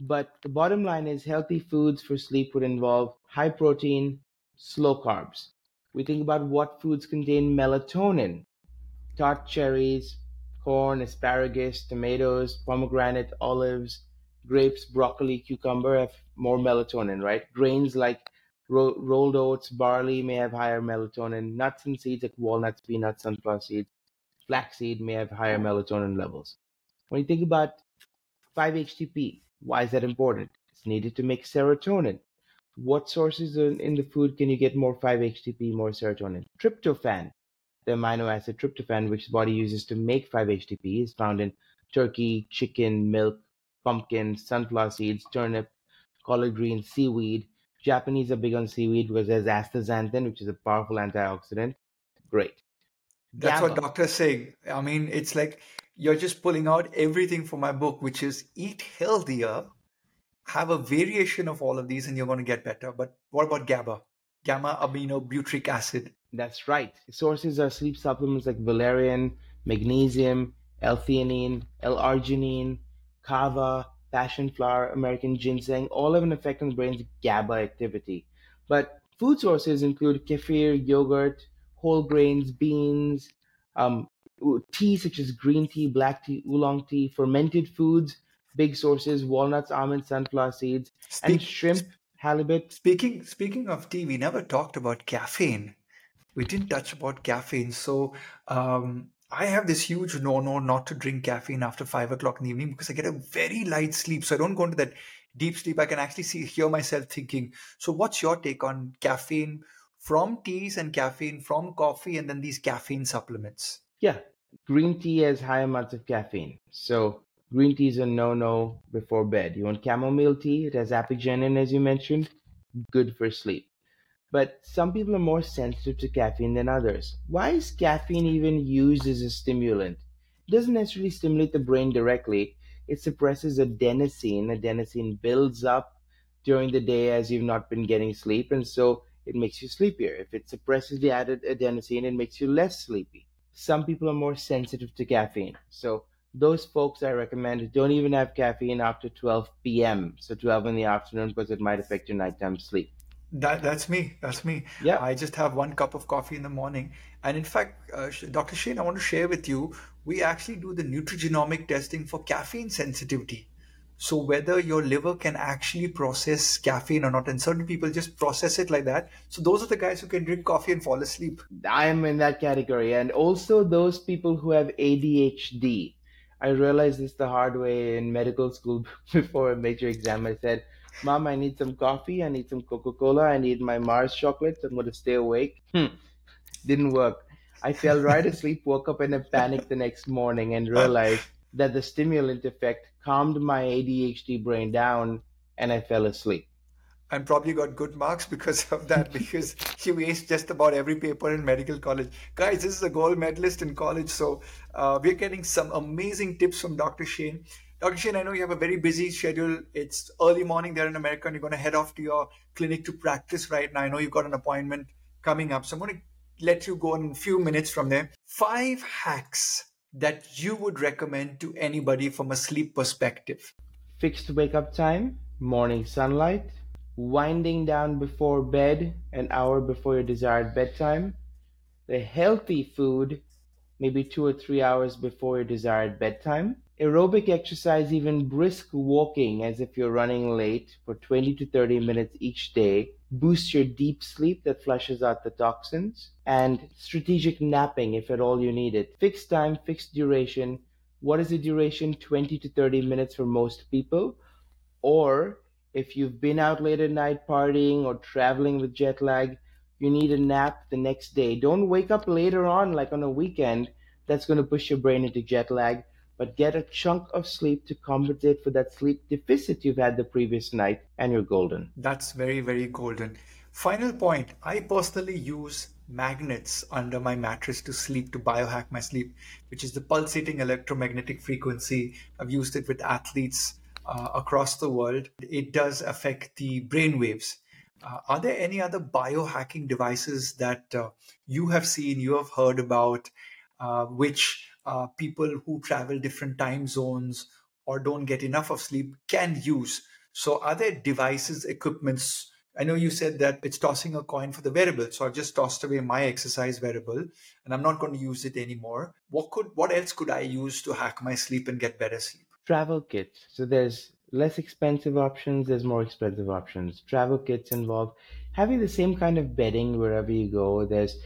But the bottom line is healthy foods for sleep would involve high protein, slow carbs. We think about what foods contain melatonin. Tart cherries, corn, asparagus, tomatoes, pomegranate, olives, grapes, broccoli, cucumber have more melatonin, right? Grains like ro- rolled oats, barley may have higher melatonin. Nuts and seeds like walnuts, peanuts, sunflower seeds, flaxseed may have higher melatonin levels. When you think about 5-HTP, why is that important? It's needed to make serotonin. What sources in the food can you get more 5-HTP, more serotonin? Tryptophan, the amino acid tryptophan, which the body uses to make 5-HTP, is found in turkey, chicken, milk, pumpkin, sunflower seeds, turnip, collard green, seaweed. Japanese are big on seaweed because there's astaxanthin, which is a powerful antioxidant. Great. That's what doctors say. I mean, it's like you're just pulling out everything from my book, which is eat healthier have a variation of all of these and you're going to get better. But what about GABA? Gamma amino butyric acid. That's right. Sources are sleep supplements like valerian, magnesium, L-theanine, L-arginine, kava, passion flower, American ginseng, all have an effect on the brain's GABA activity. But food sources include kefir, yogurt, whole grains, beans, um, tea such as green tea, black tea, oolong tea, fermented foods, big sources walnuts, almonds, sunflower seeds, Speak, and shrimp, halibut. Speaking speaking of tea, we never talked about caffeine. We didn't touch about caffeine. So um, I have this huge no no not to drink caffeine after five o'clock in the evening because I get a very light sleep. So I don't go into that deep sleep. I can actually see hear myself thinking. So what's your take on caffeine? from teas and caffeine, from coffee, and then these caffeine supplements. Yeah, green tea has high amounts of caffeine. So green tea is a no-no before bed. You want chamomile tea? It has apigenin, as you mentioned, good for sleep. But some people are more sensitive to caffeine than others. Why is caffeine even used as a stimulant? It doesn't necessarily stimulate the brain directly. It suppresses adenosine. Adenosine builds up during the day as you've not been getting sleep, and so it makes you sleepier. If it suppresses the added adenosine, it makes you less sleepy. Some people are more sensitive to caffeine. So those folks I recommend don't even have caffeine after 12 p.m. So 12 in the afternoon because it might affect your nighttime sleep. That, that's me. That's me. Yeah. I just have one cup of coffee in the morning. And in fact, uh, Dr. Shane, I want to share with you, we actually do the nutrigenomic testing for caffeine sensitivity. So whether your liver can actually process caffeine or not, and certain people just process it like that. So those are the guys who can drink coffee and fall asleep. I am in that category. And also those people who have ADHD. I realized this the hard way in medical school before a major exam. I said, Mom, I need some coffee. I need some Coca Cola. I need my Mars chocolates. I'm going to stay awake. Hmm. Didn't work. I fell right asleep, woke up in a panic the next morning, and realized that the stimulant effect calmed my ADHD brain down and I fell asleep. And probably got good marks because of that, because you aced just about every paper in medical college. Guys, this is a gold medalist in college, so uh, we're getting some amazing tips from Dr. Shane. Dr. Shane, I know you have a very busy schedule. It's early morning there in America, and you're going to head off to your clinic to practice right now. I know you've got an appointment coming up, so I'm going to let you go in a few minutes from there. Five hacks that you would recommend to anybody from a sleep perspective? Fixed wake up time, morning sunlight, winding down before bed an hour before your desired bedtime, the healthy food maybe two or three hours before your desired bedtime, aerobic exercise, even brisk walking as if you're running late for 20 to 30 minutes each day boosts your deep sleep that flushes out the toxins, and strategic napping if at all you need it. Fixed time, fixed duration. What is the duration? 20 to 30 minutes for most people. Or if you've been out late at night partying or traveling with jet lag, you need a nap the next day. Don't wake up later on, like on a weekend. That's going to push your brain into jet lag but get a chunk of sleep to compensate for that sleep deficit you've had the previous night, and you're golden. That's very, very golden. Final point I personally use magnets under my mattress to sleep, to biohack my sleep, which is the pulsating electromagnetic frequency. I've used it with athletes uh, across the world. It does affect the brain waves. Uh, are there any other biohacking devices that uh, you have seen, you have heard about, uh, which uh, people who travel different time zones or don't get enough of sleep can use. So, are there devices, equipments? I know you said that it's tossing a coin for the wearable. So I've just tossed away my exercise wearable and I'm not going to use it anymore. What could what else could I use to hack my sleep and get better sleep? Travel kits. So there's less expensive options, there's more expensive options. Travel kits involve having the same kind of bedding wherever you go. There's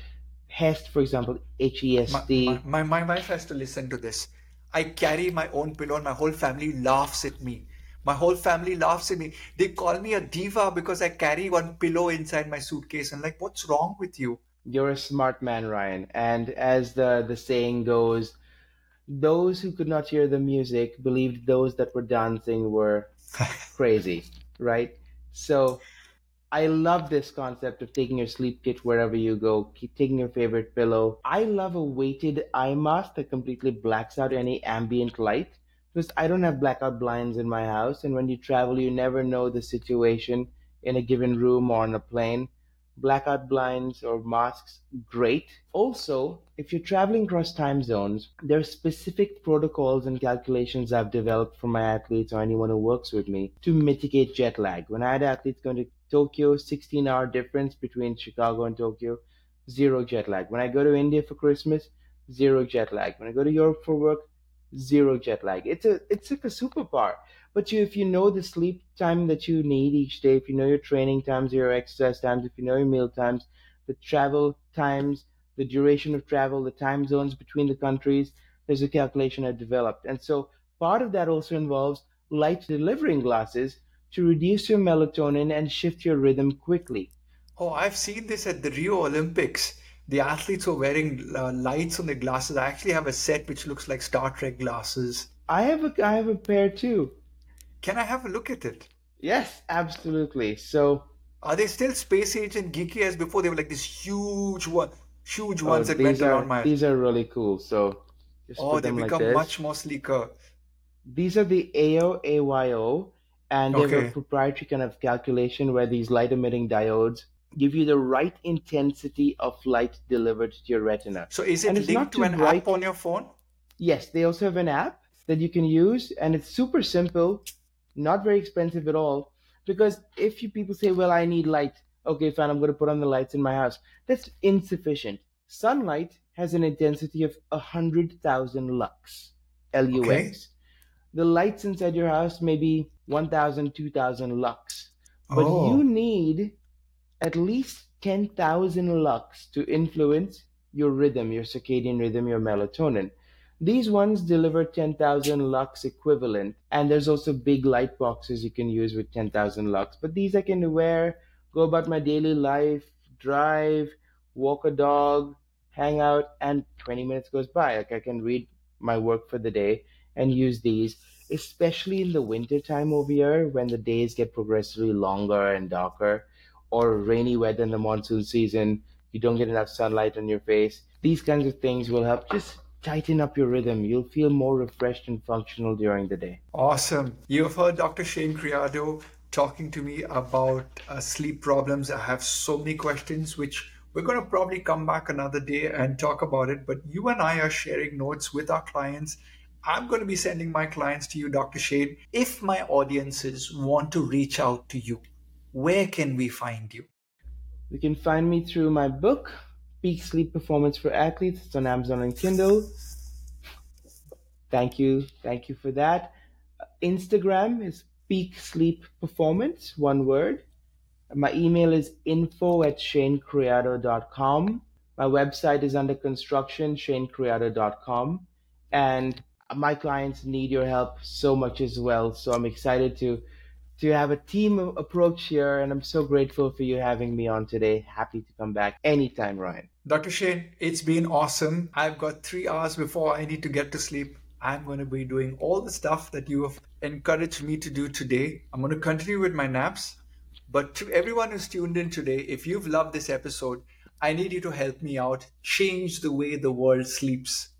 HEST, for example, H E S T. My, my, my wife has to listen to this. I carry my own pillow and my whole family laughs at me. My whole family laughs at me. They call me a diva because I carry one pillow inside my suitcase. And like, what's wrong with you? You're a smart man, Ryan. And as the, the saying goes, those who could not hear the music believed those that were dancing were crazy, right? So I love this concept of taking your sleep kit wherever you go, keep taking your favorite pillow. I love a weighted eye mask that completely blacks out any ambient light because I don't have blackout blinds in my house. And when you travel, you never know the situation in a given room or on a plane blackout blinds or masks, great. Also, if you're traveling across time zones, there are specific protocols and calculations I've developed for my athletes or anyone who works with me to mitigate jet lag. When I had athletes going to Tokyo, 16 hour difference between Chicago and Tokyo, zero jet lag. When I go to India for Christmas, zero jet lag. When I go to Europe for work, zero jet lag. It's a it's like a superpower. But you, if you know the sleep time that you need each day, if you know your training times, your exercise times, if you know your meal times, the travel times, the duration of travel, the time zones between the countries, there's a calculation I've developed. And so part of that also involves light delivering glasses to reduce your melatonin and shift your rhythm quickly. Oh, I've seen this at the Rio Olympics. The athletes were wearing uh, lights on their glasses. I actually have a set which looks like Star Trek glasses. I have a I have a pair too. Can I have a look at it? Yes, absolutely. So are they still space age and geeky as before? They were like these huge one, huge oh, ones that went are around my. these are really cool. So oh, they like become this. much more sleeker. These are the AO AYO, and they have a proprietary kind of calculation where these light emitting diodes give you the right intensity of light delivered to your retina. So is it linked to an bright. app on your phone? Yes, they also have an app that you can use, and it's super simple, not very expensive at all. Because if you people say, "Well, I need light," okay, fine, I'm going to put on the lights in my house. That's insufficient. Sunlight has an intensity of a hundred thousand lux, lux. Okay. The lights inside your house may be 1,000, 2,000 lux, but Oh. you need at least 10,000 lux to influence your rhythm, your circadian rhythm, your melatonin. These ones deliver 10,000 lux equivalent, and there's also big light boxes you can use with 10,000 lux. But these I can wear, go about my daily life, drive, walk a dog, hang out, and 20 minutes goes by. Like I can read my work for the day and use these, especially in the winter time over here when the days get progressively longer and darker, or rainy weather in the monsoon season. You don't get enough sunlight on your face. These kinds of things will help just tighten up your rhythm. You'll feel more refreshed and functional during the day. Awesome. You've heard Dr. Shane Creado talking to me about uh, sleep problems. I have so many questions, which we're going to probably come back another day and talk about it. But you and I are sharing notes with our clients. I'm going to be sending my clients to you, Dr. Shane. If my audiences want to reach out to you, where can we find you? You can find me through my book, Peak Sleep Performance for Athletes. It's on Amazon and Kindle. Thank you. Thank you for that. Instagram is Peak Sleep Performance, one word. My email is info at shanecreado.com. My website is under construction, shanecreado.com. And my clients need your help so much as well. So I'm excited to to have a team approach here, and I'm so grateful for you having me on today. Happy to come back anytime, Ryan. Dr. Shane, it's been awesome. I've got three hours before I need to get to sleep. I'm going to be doing all the stuff that you have encouraged me to do today. I'm going to continue with my naps. But to everyone who's tuned in today, if you've loved this episode, I need you to help me out. Change the way the world sleeps.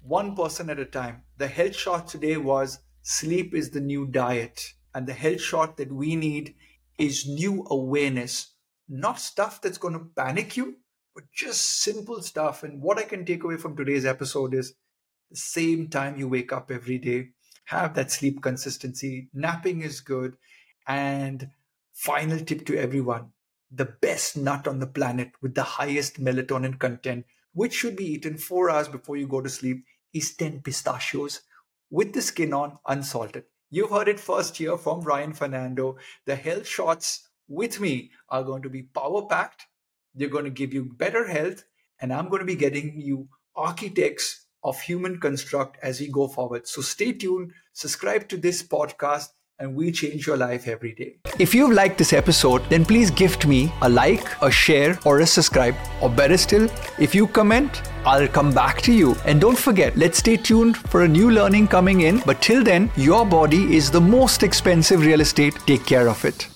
One person at a time. The health shot today was sleep is the new diet. And the health shot that we need is new awareness, not stuff that's going to panic you, but just simple stuff. And what I can take away from today's episode is the same time you wake up every day, have that sleep consistency. Napping is good. And final tip to everyone the best nut on the planet with the highest melatonin content, which should be eaten four hours before you go to sleep, is 10 pistachios with the skin on, unsalted. You've heard it first here from Ryan Fernando. The health shots with me are going to be power packed. They're going to give you better health, and I'm going to be getting you architects of human construct as we go forward. So stay tuned, subscribe to this podcast, and we change your life every day. If you've liked this episode, then please gift me a like, a share, or a subscribe. Or better still, if you comment, I'll come back to you. And don't forget, let's stay tuned for a new learning coming in. But till then, your body is the most expensive real estate. Take care of it.